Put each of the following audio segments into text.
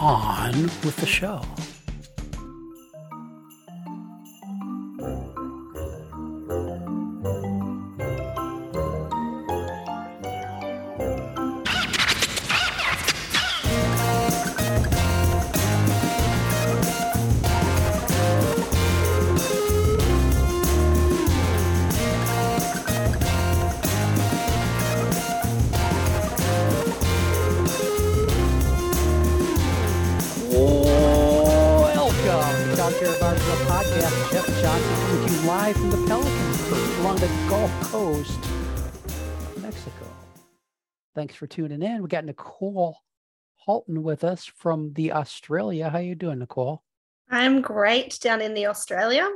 On with the show. The Gulf Coast, of Mexico. Thanks for tuning in. We got Nicole Halton with us from the Australia. How you doing, Nicole? I'm great down in the Australia.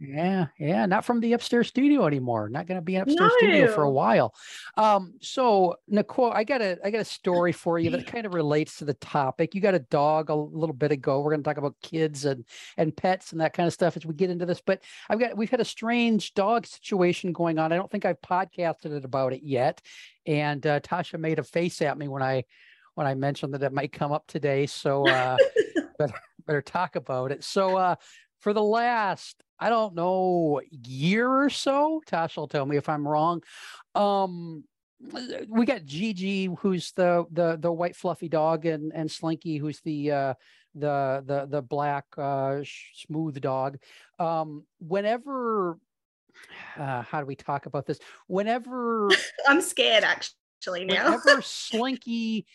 Yeah, yeah, not from the upstairs studio anymore. Not going to be an upstairs studio for a while. Um, so Nicole, I got a I got a story for you that kind of relates to the topic. You got a dog a little bit ago. We're going to talk about kids and and pets and that kind of stuff as we get into this. But I've got we've had a strange dog situation going on. I don't think I've podcasted it about it yet. And uh, Tasha made a face at me when I when I mentioned that it might come up today. So uh, better better talk about it. So uh, for the last I don't know year or so, Tasha will tell me if I'm wrong. Um, we got Gigi, who's the the the white fluffy dog, and and Slinky, who's the uh, the the the black uh, smooth dog. Um, whenever, uh, how do we talk about this? Whenever I'm scared actually now. whenever Slinky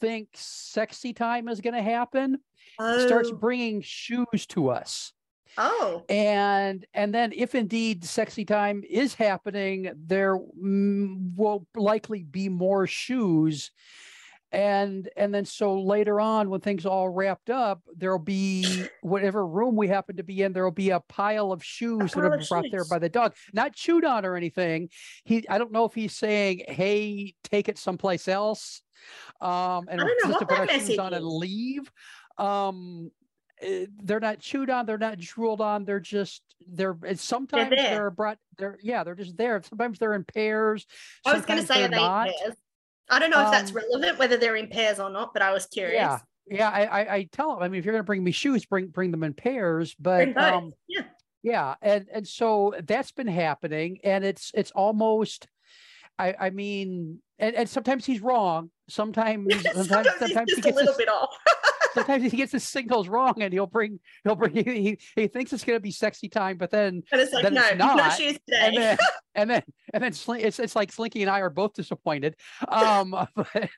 thinks sexy time is going to happen, oh. starts bringing shoes to us oh. and and then if indeed sexy time is happening there will likely be more shoes. And and then so later on when things all wrapped up there'll be whatever room we happen to be in there'll be a pile of shoes that pile been of brought there by the dog. Not chewed on or anything. He i don't know if he's saying hey take it someplace else um and I don't know. just what to put our that shoes on and leave. Um they're not chewed on they're not drooled on they're just they're sometimes there. they're brought they're yeah they're just there sometimes they're in pairs I was going to say, are they're not in pairs? I don't know if that's Um, relevant, whether they're in pairs or not, but I was curious. yeah yeah I, I i tell them i mean if you're going to bring me shoes bring bring them in pairs but um yeah. yeah and and so that's been happening and it's it's almost i i mean and, and sometimes he's wrong sometimes sometimes Sometimes sometimes he gets a little bit off. sometimes he gets his signals wrong and he'll bring he'll bring he, he thinks it's going to be sexy time but then And it's like, Then no, it's no not, shoes and then and then and then it's it's like Slinky and I are both disappointed. Um, but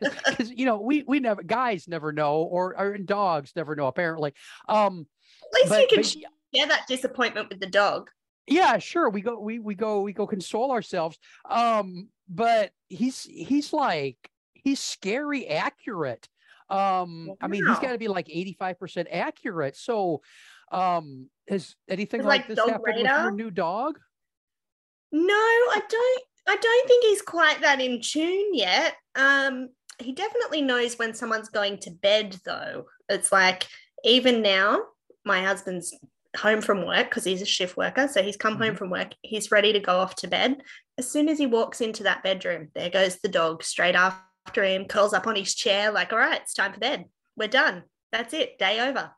because you know we we never guys never know or or dogs never know apparently. Um, At least but, you can but share that disappointment with the dog. yeah, sure we go we we go we go console ourselves. Um, but he's he's like he's scary accurate. Um, I mean he's got to be like eighty five percent accurate. So, um, has anything like, like this happened with your new dog? No, I don't. I don't think he's quite that in tune yet. Um, he definitely knows when someone's going to bed, though. It's like even now, my husband's home from work because he's a shift worker, so he's come home Mhm. from work. He's ready to go off to bed. As soon as he walks into that bedroom, there goes the dog straight after him, curls up on his chair, like, "All right, it's time for bed. We're done. That's it. Day over."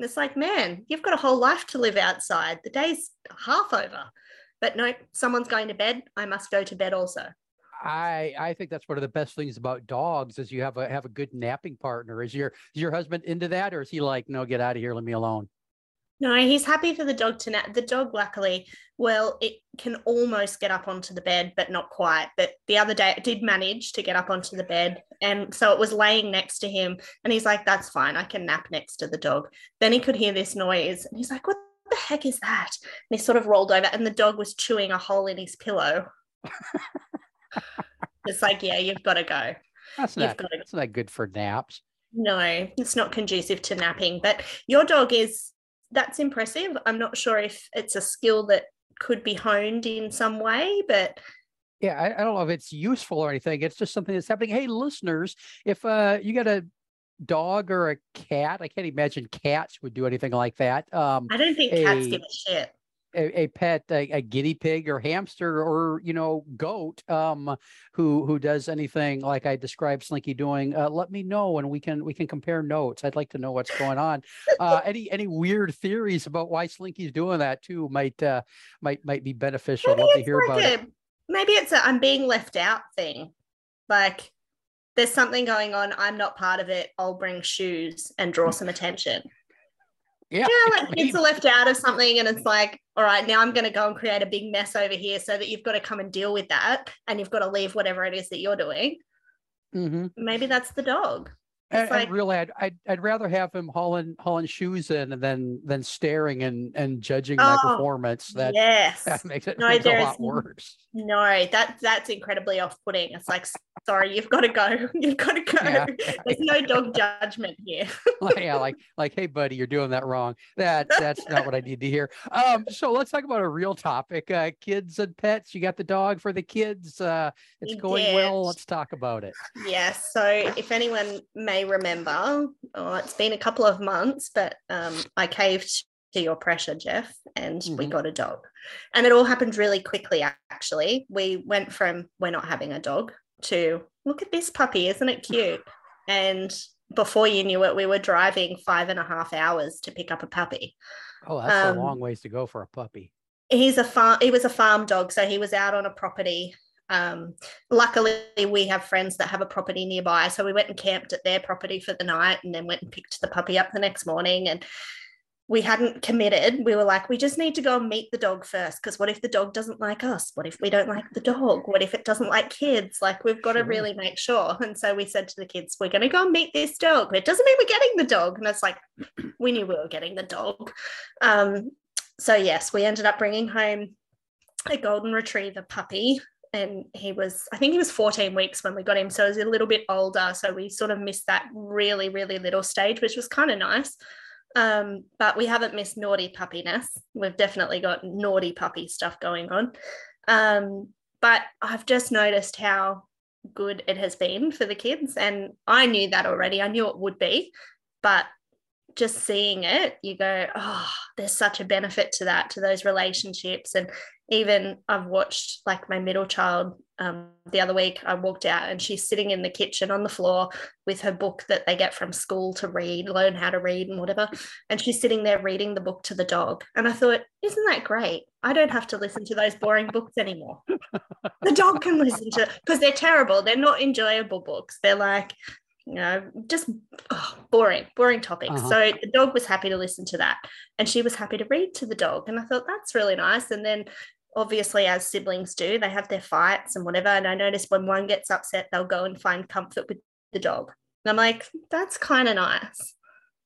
And it's like, man, you've got a whole life to live outside. The day's half over. But no, someone's going to bed. I must go to bed also. I I think that's one of the best things about dogs is you have a have a good napping partner. Is your is your husband into that, or is he like, no, get out of here, let me alone? No, he's happy for the dog to nap. The dog, luckily, well, it can almost get up onto the bed, but not quite. But the other day, it did manage to get up onto the bed. And so it was laying next to him. And he's like, that's fine. I can nap next to the dog. Then he could hear this noise. And he's like, what the heck is that? And he sort of rolled over, and the dog was chewing a hole in his pillow. it's like, yeah, you've got to go. That's You've not to that's not good for naps. No, it's not conducive to napping. But your dog is that's impressive. I'm not sure if it's a skill that could be honed in some way, but yeah, I, I, don't know if it's useful or anything. It's just something that's happening. Hey, listeners, if uh, you got a dog or a cat, I can't imagine cats would do anything like that. Um, I don't think a, cats give a shit. A, a pet, a, a, guinea pig or hamster or you know goat, um, who who does anything like I described Slinky doing, uh, let me know and we can we can compare notes. I'd like to know what's going on. Uh, any any weird theories about why Slinky's doing that too might uh, might might be beneficial. Maybe Love to hear like about a, it maybe it's a I'm being left out thing. Like there's something going on. I'm not part of it. I'll bring shoes and draw some attention. Yeah. You know, like kids are left out of something and it's like, all right, now I'm going to go and create a big mess over here so that you've got to come and deal with that and you've got to leave whatever it is that you're doing. Mm-hmm. Maybe that's the dog. And, like, and, really, I'd, I'd, I'd rather have him hauling hauling shoes in than than staring and and judging oh, my performance. That yes, that makes it no, makes a lot worse. No, that that's incredibly off putting. It's like, sorry, you've got to go. You've got to go. Yeah. There's no dog judgment here. yeah, like like, hey, buddy, you're doing that wrong. That that's not what I need to hear. Um, so let's talk about a real topic: uh, kids and pets. You got the dog for the kids. Uh, it's you going did. well. Let's talk about it. Yes. So if anyone may remember, oh, it's been a couple of months, but um, I caved to your pressure, Jeff, and mm-hmm. we got a dog. And it all happened really quickly, actually. We went from we're not having a dog to look at this puppy, isn't it cute? And before you knew it, we were driving five and a half hours to pick up a puppy. Oh, that's um, a long ways to go for a puppy. He's a farm. He was a farm dog, so he was out on a property um, luckily, we have friends that have a property nearby. So we went and camped at their property for the night and then went and picked the puppy up the next morning. And we hadn't committed. We were like, we just need to go and meet the dog first. Because what if the dog doesn't like us? What if we don't like the dog? What if it doesn't like kids? Like, we've got sure. to really make sure. And so we said to the kids, we're going to go and meet this dog. It doesn't mean we're getting the dog. And it's like, we knew we were getting the dog. Um, so, yes, we ended up bringing home a golden retriever puppy and he was i think he was 14 weeks when we got him so he was a little bit older so we sort of missed that really really little stage which was kind of nice um, but we haven't missed naughty puppiness. We've definitely got naughty puppy stuff going on. Um, but i've just noticed how good it has been for the kids and i knew that already. I knew it would be but just seeing it, you go, oh, there's such a benefit to that, to those relationships. And even I've watched like my middle child um, the other week, I walked out and she's sitting in the kitchen on the floor with her book that they get from school to read, learn how to read and whatever. And she's sitting there reading the book to the dog. And I thought, isn't that great? I don't have to listen to those boring books anymore. the dog can listen to because they're terrible. They're not enjoyable books. They're like you know, just oh, boring, boring topics. Uh-huh. So the dog was happy to listen to that. And she was happy to read to the dog. And I thought that's really nice. And then obviously, as siblings do, they have their fights and whatever. And I noticed when one gets upset, they'll go and find comfort with the dog. And I'm like, that's kind of nice.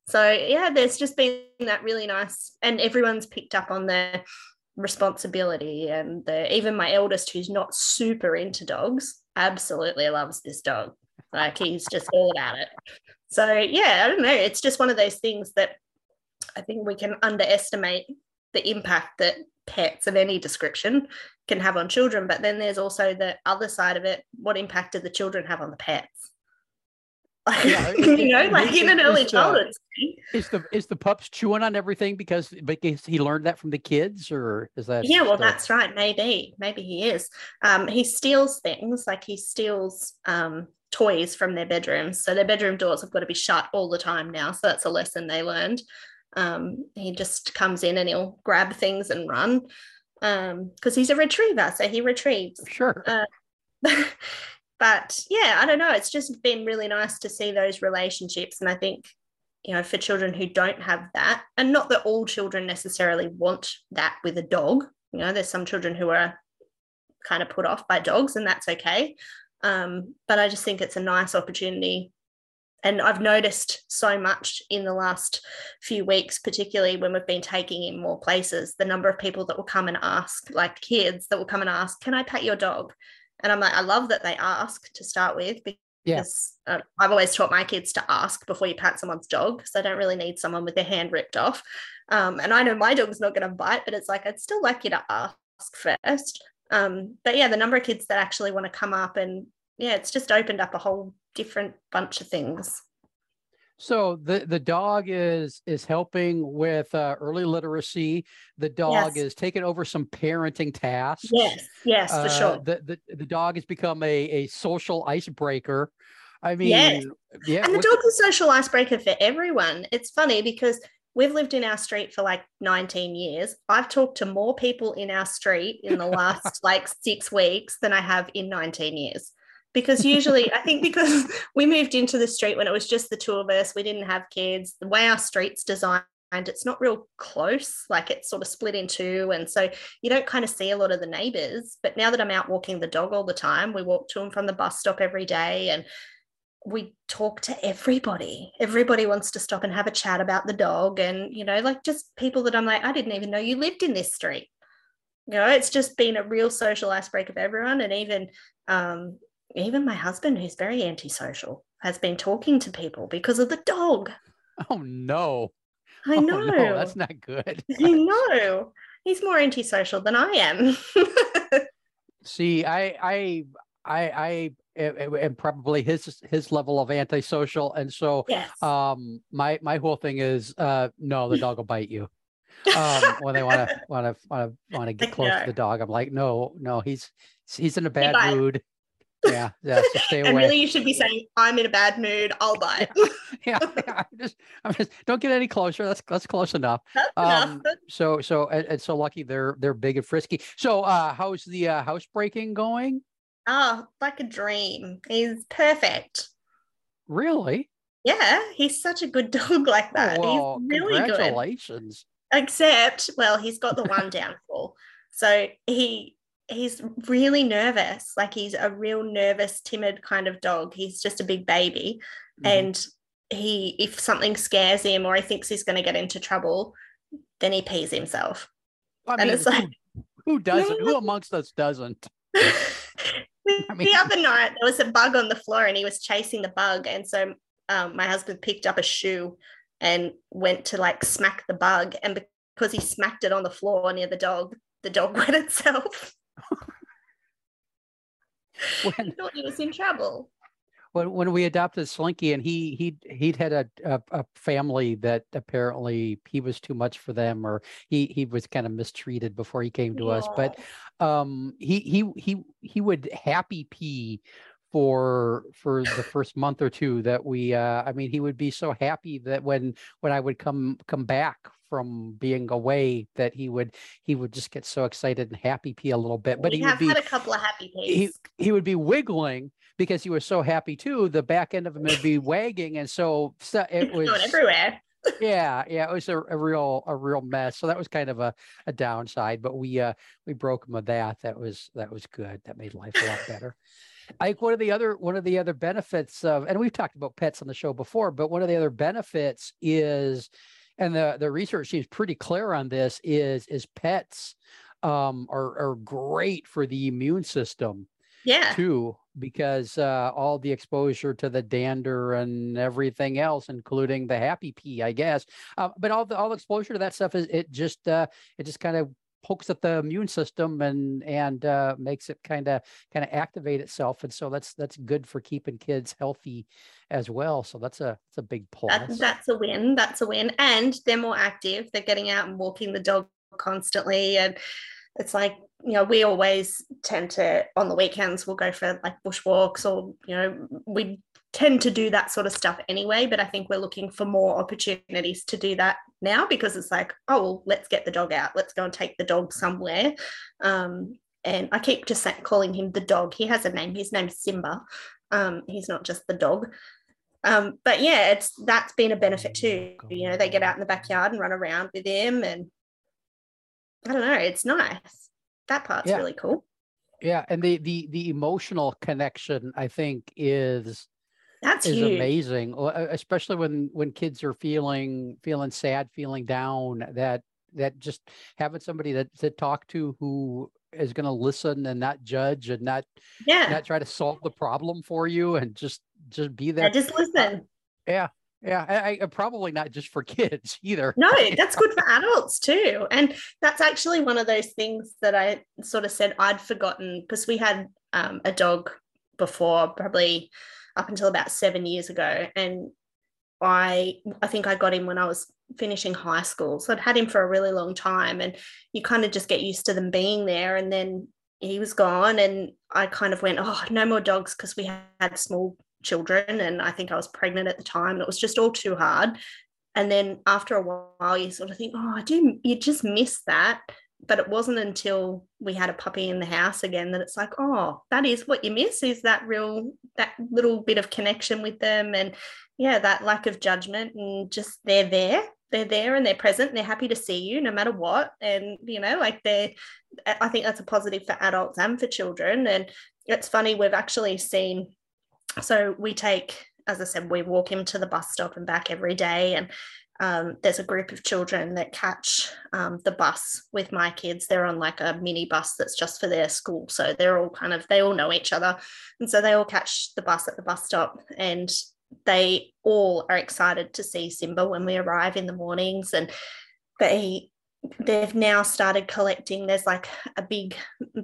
So yeah, there's just been that really nice, and everyone's picked up on the responsibility and the even my eldest who's not super into dogs absolutely loves this dog like he's just all about it. So yeah, I don't know. It's just one of those things that I think we can underestimate the impact that pets of any description can have on children. But then there's also the other side of it. What impact do the children have on the pets? Like, yeah, you know, like in an early childhood. is the is the pups chewing on everything because because he learned that from the kids, or is that? Yeah, well, that's right. Maybe, maybe he is. Um, he steals things, like he steals um toys from their bedrooms. So their bedroom doors have got to be shut all the time now. So that's a lesson they learned. Um, he just comes in and he'll grab things and run because um, he's a retriever. So he retrieves. Sure. Uh, but yeah, I don't know. It's just been really nice to see those relationships. And I think, you know, for children who don't have that, and not that all children necessarily want that with a dog, you know, there's some children who are kind of put off by dogs, and that's okay. Um, but I just think it's a nice opportunity. And I've noticed so much in the last few weeks, particularly when we've been taking in more places, the number of people that will come and ask, like kids that will come and ask, Can I pet your dog? And I'm like, I love that they ask to start with Yes. Uh, I've always taught my kids to ask before you pat someone's dog. So I don't really need someone with their hand ripped off. Um, and I know my dog's not going to bite, but it's like, I'd still like you to ask first. Um, but yeah, the number of kids that actually want to come up and yeah, it's just opened up a whole different bunch of things. So the the dog is is helping with uh, early literacy. The dog yes. is taking over some parenting tasks. Yes, yes, for uh, sure. The, the the dog has become a a social icebreaker. I mean, yes. yeah. And the dog's a social icebreaker for everyone. It's funny because we've lived in our street for like 19 years. I've talked to more people in our street in the last like six weeks than I have in 19 years because usually I think because we moved into the street when it was just the two of us, we didn't have kids. The way our street's designed, it's not real close, like it's sort of split in two. And so you don't kind of see a lot of the neighbors. But now that I'm out walking the dog all the time, we walk to and from the bus stop every day and we talk to everybody. Everybody wants to stop and have a chat about the dog. And, you know, like just people that I'm like, I didn't even know you lived in this street. You know, it's just been a real social icebreaker of everyone. And even um, even my husband, who's very antisocial, has been talking to people because of the dog. Oh no. I know. Oh, no, that's not good. I know. He's more antisocial than I am. See, I I I I am probably his his level of antisocial. And so yes. um my my whole thing is uh no, the dog will bite you. um when they want to want to want to want to get close no. to the dog i'm like no no he's he's in a bad mood yeah, yeah. So stay away. and really, you should be saying, "I'm in a bad mood. I'll bite." yeah, yeah, yeah. I'm just, I'm just, don't get any closer. That's that's close enough. That's um, enough. So, so, and, and, so lucky they're they're big and frisky. So, uh, how's the uh, housebreaking going? Oh, like a dream. He's perfect. Really? Yeah, he's such a good dog like that. Oh, he's really congratulations. good. Except, well, he's got the one downfall. So he he's really nervous. Like he's a real nervous, timid kind of dog. He's just a big baby. Mm-hmm. And he, if something scares him or he thinks he's going to get into trouble, then he pees himself. I and it's like, who doesn't? who amongst us doesn't? I mean, the other night there was a bug on the floor and he was chasing the bug. And so um, my husband picked up a shoe and went to like smack the bug. And because he smacked it on the floor near the dog, the dog wet itself when, thought he was in trouble. When, when we adopted Slinky and he he he'd had a, a, a family that apparently he was too much for them or he he was kind of mistreated before he came to yeah. us but um he he he he would happy pee for for the first month or two that we uh i mean he would be so happy that when when i would come come back from being away that he would he would just get so excited and happy pee a little bit. But we he have would be, had a couple of happy pees. He, he would be wiggling because he was so happy too. The back end of him would be wagging, and so, so it was going everywhere. yeah, yeah, it was a, a, real a real mess. So that was kind of a, a downside, but we uh we broke him of that. That was that was good. That made life a lot better. I think one of the other one of the other benefits of, and we've talked about pets on the show before, but one of the other benefits is and the the research seems pretty clear on this is is pets um, are are great for the immune system yeah. too because uh, all the exposure to the dander and everything else including the happy pee i guess. Uh, but all the all the exposure to that stuff is it just uh, it just kind of pokes at the immune system and and uh, makes it kind of kind of activate itself. And so that's that's good for keeping kids healthy as well. So that's a that's a big plus. that, that's a win that's a win. And they're more active they're getting out and walking the dog constantly and it's like you know we always tend to on the weekends we'll go for like bushwalks or you know we tend to do that sort of stuff anyway but i think we're looking for more opportunities to do that now because it's like oh well let's get the dog out. Let's go and take the dog somewhere. Um, and i keep just calling him the dog. He has a name. His name's simba. Um, he's not just the dog. Um, but yeah it's that's been a benefit too. You know they get out in the backyard and run around with him and i don't know it's nice that part's yeah. really cool yeah and the the the emotional connection i think is that's is huge. amazing, especially when when kids are feeling feeling sad, feeling down. That that just having somebody that to talk to who is going to listen and not judge and not yeah not try to solve the problem for you and just just be there. Yeah, just listen. Yeah, yeah, I, I, probably not just for kids either. No, that's good for adults too. And that's actually one of those things that I sort of said I'd forgotten because we had um, a dog before, probably up until about seven years ago. And I I think I got him when I was finishing high school. So I'd had him for a really long time. And you kind of just get used to them being there. And then he was gone. And I kind of went, oh, no more dogs because we had small children and I think I was pregnant at the time it was just all too hard. And then after a while, you sort of think, oh, I do, you just miss that. But it wasn't until we had a puppy in the house again that it's like, oh, that is what you miss is that real, that little bit of connection with them. And yeah, that lack of judgment and just they're there. They're there and they're present. And they're happy to see you no matter what. And, you know, like they're, I think that's a positive for adults and for children. And it's funny, we've actually seen so we take as i said we walk him to the bus stop and back every day. And um, there's a group of children that catch um, the bus with my kids. They're on like a mini bus that's just for their school. So they're all kind of they all know each other. And so they all catch the bus at the bus stop and they all are excited to see simba when we arrive in the mornings. And they they've now started collecting there's like a big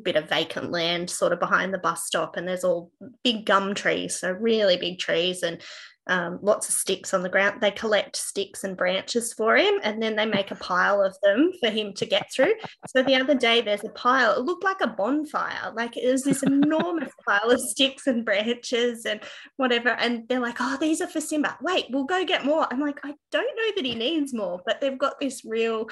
bit of vacant land sort of behind the bus stop and there's all big gum trees so really big trees and um, lots of sticks on the ground. They collect sticks and branches for him and then they make a pile of them for him to get through. So the other day there's a pile it looked like a bonfire like it was this enormous pile of sticks and branches and whatever and they're like oh these are for simba. Wait we'll go get more. I'm like i don't know that he needs more but they've got this real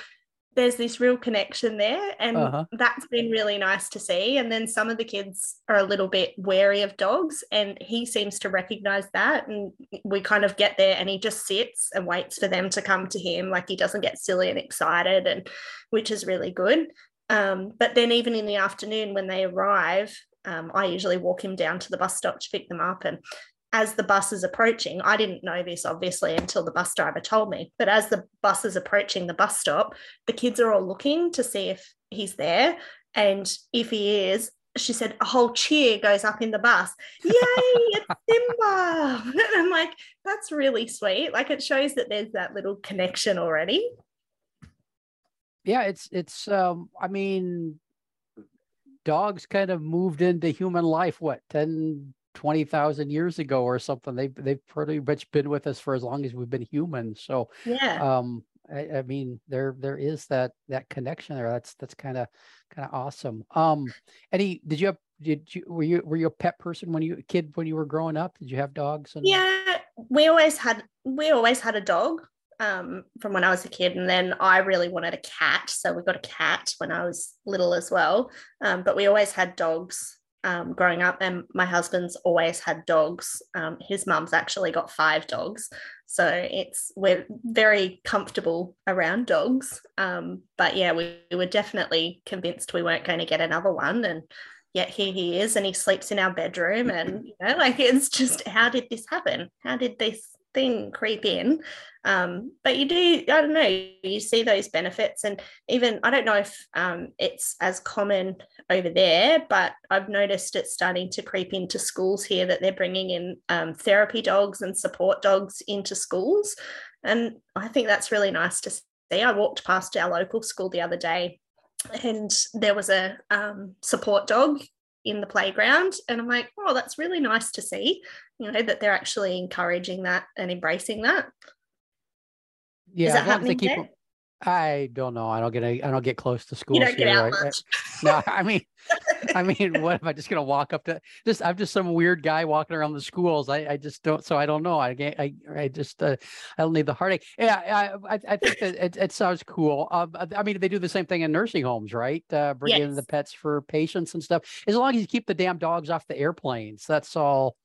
there's this real connection there and uh-huh. that's been really nice to see and then some of the kids are a little bit wary of dogs and he seems to recognize that and we kind of get there and he just sits and waits for them to come to him like he doesn't get silly and excited and which is really good um, but then even in the afternoon when they arrive um, I usually walk him down to the bus stop to pick them up and as the bus is approaching, I didn't know this obviously until the bus driver told me, but as the bus is approaching the bus stop, the kids are all looking to see if he's there. And if he is, she said a whole cheer goes up in the bus. Yay, it's Simba. and I'm like, that's really sweet. Like it shows that there's that little connection already. Yeah, it's it's um I mean dogs kind of moved into human life what 10 20,000 years ago or something. They've, they've pretty much been with us for as long as we've been human. So, yeah. Um, I, I mean, there, there is that, that connection there. That's, that's kind of, kind of awesome. Um, any, did you have, did you, were you, were you a pet person when you, a kid, when you were growing up? Did you have dogs? And... Yeah, we always had, we always had a dog um, from when I was a kid. And then I really wanted a cat. So we got a cat when I was little as well. Um, but we always had dogs um, growing up, and my husband's always had dogs. Um, his mum's actually got five dogs, so it's we're very comfortable around dogs. Um, but yeah, we, we were definitely convinced we weren't going to get another one, and yet here he is, and he sleeps in our bedroom, and you know, like it's just how did this happen? How did this thing creep in. Um, but you do, I don't know, you see those benefits. And even, I don't know if um, it's as common over there, but I've noticed it's starting to creep into schools here that they're bringing in um, therapy dogs and support dogs into schools. And I think that's really nice to see. I walked past our local school the other day and there was a um, support dog in the playground. And I'm like, oh, that's really nice to see, you know, that they're actually encouraging that and embracing that. Yeah, Is that happening keep, I don't know. I don't get a, I don't get close to school. You don't get out right? much. no, I mean, I mean, what am I just gonna walk up to? Just I'm just some weird guy walking around the schools. I, I just don't. So I don't know. I I I just uh, I don't need the heartache. Yeah, I I think that it, it sounds cool. Um, I mean, they do the same thing in nursing homes, right? Uh, bring yes. in the pets for patients and stuff. As long as you keep the damn dogs off the airplanes, that's all.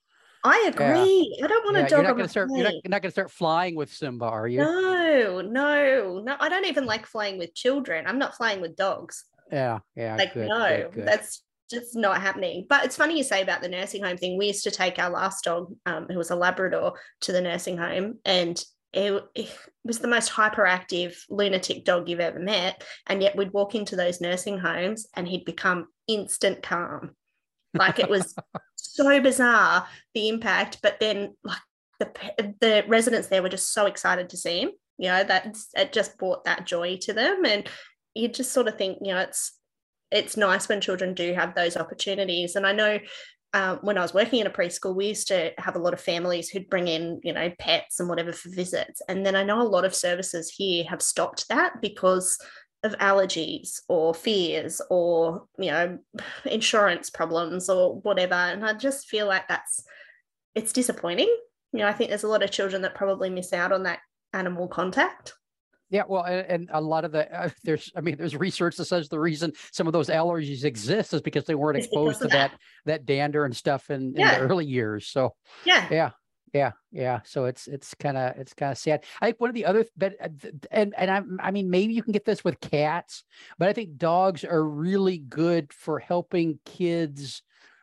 I agree. Yeah. I don't want yeah, a dog. You're not going to start. You're not, not going to start flying with Simba, are you? No, no, no. I don't even like flying with children. I'm not flying with dogs. Yeah, yeah. Like good, no, good, good. that's just not happening. But it's funny you say about the nursing home thing. We used to take our last dog, um, who was a Labrador, to the nursing home, and it, it, was the most hyperactive lunatic dog you've ever met. And yet we'd walk into those nursing homes, and he'd become instant calm Like it was so bizarre the impact, but then like the the residents there were just so excited to see him. You know that it just brought that joy to them, and you just sort of think, you know, it's it's nice when children do have those opportunities. And I know um, when I was working in a preschool, we used to have a lot of families who'd bring in, you know, pets and whatever for visits. And then I know a lot of services here have stopped that because of allergies or fears or, you know, insurance problems or whatever. And I just feel like that's, it's disappointing. You know, I think there's a lot of children that probably miss out on that animal contact. Yeah, well, and, a lot of the uh, there's, I mean, there's research that says the reason some of those allergies exist is because they weren't exposed to that. that that dander and stuff in, yeah. in the early years. So yeah, yeah, yeah, yeah. So it's it's kind of it's kind of sad. I think one of the other, but uh, and and I I mean maybe you can get this with cats, but I think dogs are really good for helping kids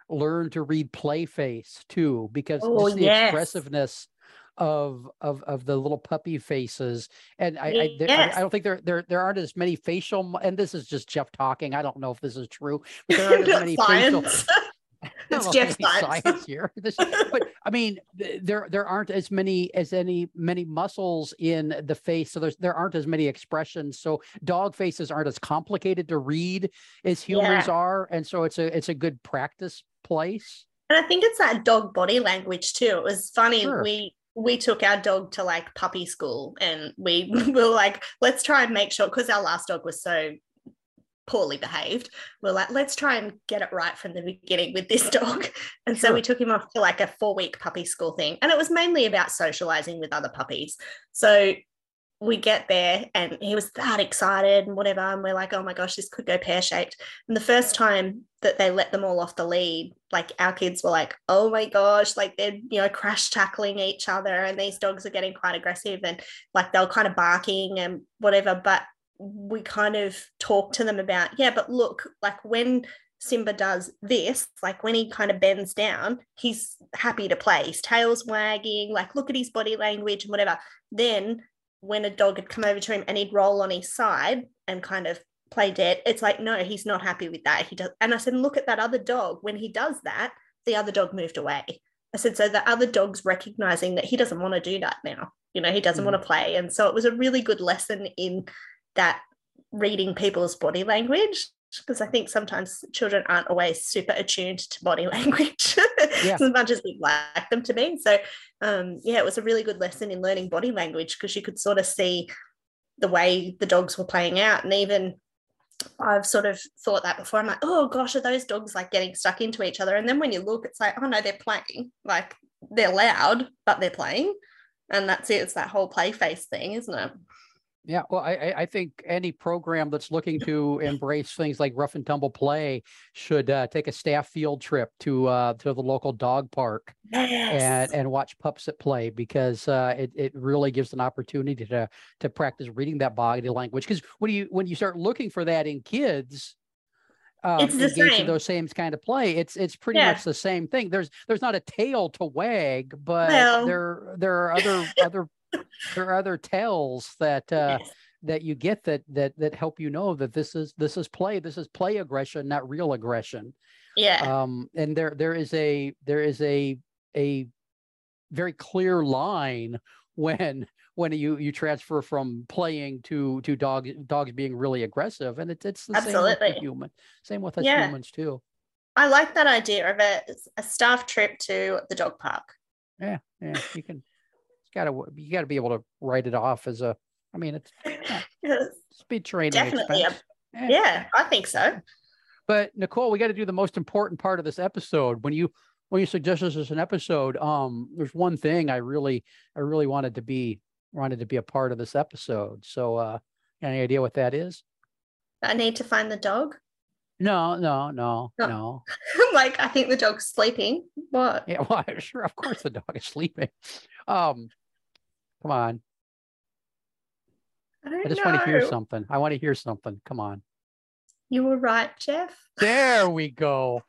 learn to read play face too, because oh, the yes. expressiveness of of of the little puppy faces and I I, yes. I, I don't think there there there aren't as many facial and this is just Jeff talking I don't know if this is true but there aren't as many facial it's oh, Jeff science. science here this, but I mean there there aren't as many as any many muscles in the face so there's there aren't as many expressions so dog faces aren't as complicated to read as humans yeah. are and so it's a it's a good practice place and I think it's that dog body language too. It was funny. Sure. We we took our dog to like puppy school and we were like, let's try and make sure because our last dog was so poorly behaved. We're like, let's try and get it right from the beginning with this dog. And sure. so we took him off to like a four week puppy school thing. And it was mainly about socializing with other puppies. So we get there and he was that excited and whatever. And we're like, oh my gosh, this could go pear shaped. And the first time that they let them all off the lead, like our kids were like, oh my gosh, like they're, you know, crash tackling each other. And these dogs are getting quite aggressive and like they're kind of barking and whatever. But we kind of talk to them about, yeah, but look, like when Simba does this, like when he kind of bends down, he's happy to play. His tail's wagging, like look at his body language and whatever. Then when a dog had come over to him and he'd roll on his side and kind of play dead, it's like, no, he's not happy with that. He does. And I said, look at that other dog. When he does that, the other dog moved away. I said, so the other dog's recognizing that he doesn't want to do that now. You know, he doesn't mm. want to play. And so it was a really good lesson in that reading people's body language because I think sometimes children aren't always super attuned to body language yeah. as much as we'd like them to be. So, um, yeah, it was a really good lesson in learning body language because you could sort of see the way the dogs were playing out. And even I've sort of thought that before. I'm like, oh gosh, are those dogs like getting stuck into each other? And then when you look, it's like, oh no, they're playing. Like they're loud, but they're playing. And that's it. It's that whole play face thing, isn't it? Yeah, well, I, I think any program that's looking to embrace things like rough and tumble play should uh, take a staff field trip to uh, to the local dog park yes. and and watch pups at play because uh, it it really gives an opportunity to to practice reading that body language. Because when you when you start looking for that in kids, um, it's the same. in those same kind of play. It's it's pretty yeah. much the same thing. There's there's not a tail to wag, but well. there there are other other there are other tells that uh, yes. that you get that that that help you know that this is this is play. This is play aggression, not real aggression. Yeah. Um, and there there is a there is a a very clear line when when you you transfer from playing to to dogs dogs being really aggressive and it's it's the Absolutely. same with human same with us yeah. humans too i like that idea of a, a staff trip to the dog park yeah yeah you can got to you got to be able to write it off as a. I mean, it's yeah, speed training. Definitely, a, yeah. yeah, I think so. But Nicole, we got to do the most important part of this episode. When you when you suggest this as an episode, um, there's one thing I really I really wanted to be wanted to be a part of this episode. So, uh, any idea what that is? I need to find the dog. No, no, no, no. no. like I think the dog's sleeping. What? Yeah, well, sure, of course the dog is sleeping. Um, Come on. I, I just know. want to hear something. I want to hear something. Come on. You were right, Jeff. There we go.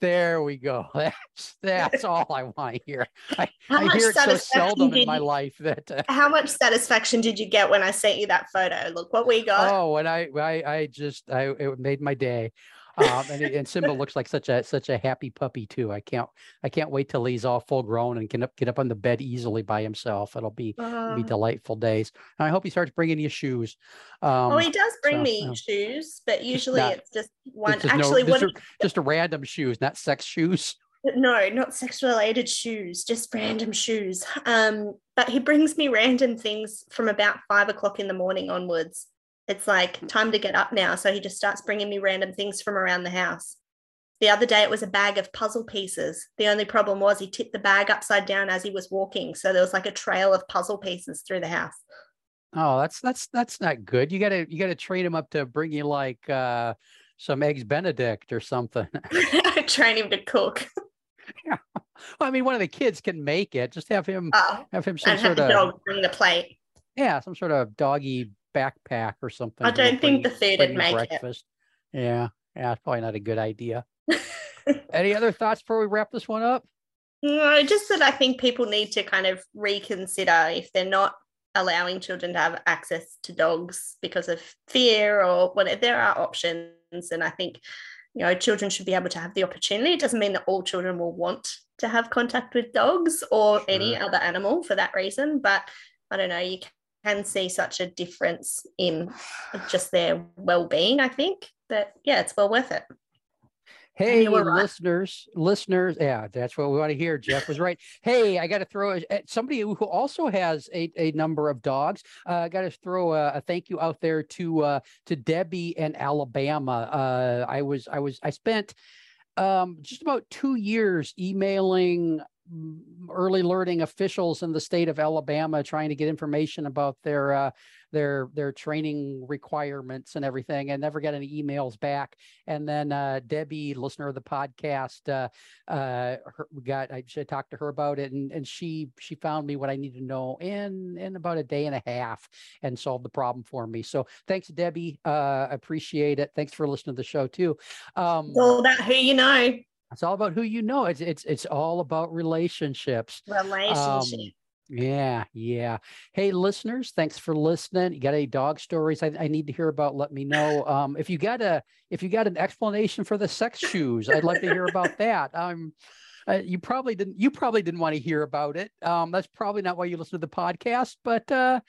There we go. That's that's all I want to hear. I, I hear it so seldom in my life that. Uh, how much satisfaction did you get when I sent you that photo? Look what we got. Oh, and I I I just I it made my day. Um, and, and Simba looks like such a such a happy puppy too. I can't I can't wait till he's all full grown and can up, get up on the bed easily by himself. It'll be uh, be delightful days. And I hope he starts bringing you shoes. Um, oh, he does bring so, me uh, shoes, but usually not, it's just one. It's just Actually, no, just, a, just a random shoes, not sex shoes. No, not sex related shoes, just random shoes. Um, but he brings me random things from about five o'clock in the morning onwards. It's like time to get up now. So he just starts bringing me random things from around the house. The other day, it was a bag of puzzle pieces. The only problem was he tipped the bag upside down as he was walking. So there was like a trail of puzzle pieces through the house. Oh, that's that's that's not good. You gotta you gotta train him up to bring you like uh some eggs Benedict or something. train him to cook. yeah. Well, I mean, one of the kids can make it. Just have him oh, have him some sort of dog bring the plate. Yeah, some sort of doggy backpack or something. I don't think the food would make breakfast. it. Yeah, yeah, it's probably not a good idea. Any other thoughts before we wrap this one up? No, just that I think people need to kind of reconsider if they're not allowing children to have access to dogs because of fear or when there are options. And I think you know children should be able to have the opportunity it doesn't mean that all children will want to have contact with dogs or sure. any other animal for that reason but i don't know you can see such a difference in just their well-being i think that yeah it's well worth it Hey, right. listeners, listeners. Yeah, that's what we want to hear. Jeff was right. hey, I got to throw a, somebody who also has a, a number of dogs. Uh, I got to throw a, a, thank you out there to uh, to Debbie in Alabama. Uh, I was I was I spent um, just about two years emailing early learning officials in the state of Alabama trying to get information about their uh, their their training requirements and everything and never got any emails back. And then uh, debbie listener of the podcast uh, uh, her, got i should talk to her about it and, and she she found me what i need to know in in about a day and a half and solved the problem for me. So thanks debbie. Uh appreciate it. Thanks for listening to the show too. Um all about who you know it's all about who you know it's it's it's all about relationships relationships um, yeah, yeah. Hey, listeners, thanks for listening. You got any dog stories I, I, need to hear about? Let me know. Um, if you got a if you got an explanation for the sex shoes, I'd love to hear about that. Um, uh, you probably didn't you probably didn't want to hear about it. Um, that's probably not why you listen to the podcast, but uh,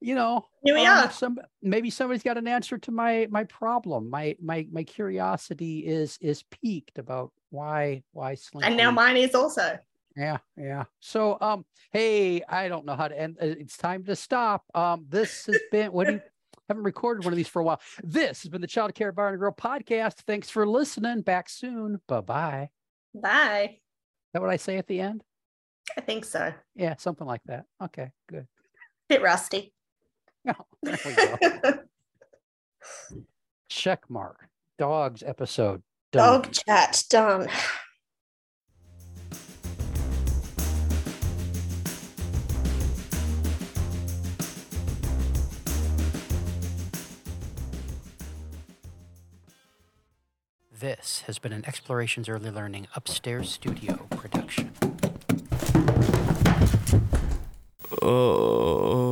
you know, we um. Some maybe somebody's got an answer to my my problem. My my my curiosity is is piqued about why why Slinky. And now mine is also. Yeah, yeah. So, um, hey, I don't know how to end. Uh, it's time to stop. Um, this has been what do you haven't recorded one of these for a while. This has been the Child Care Bar and Grill podcast. Thanks for listening. Back soon. Bye-bye. Bye. Is that what I say at the end? I think so. Yeah, something like that. Okay, good. Bit rusty. Oh, there we go. Check mark. Dogs episode. Done. Dog chat done. This has been an Explorations Early Learning Upstairs Studio production. Oh.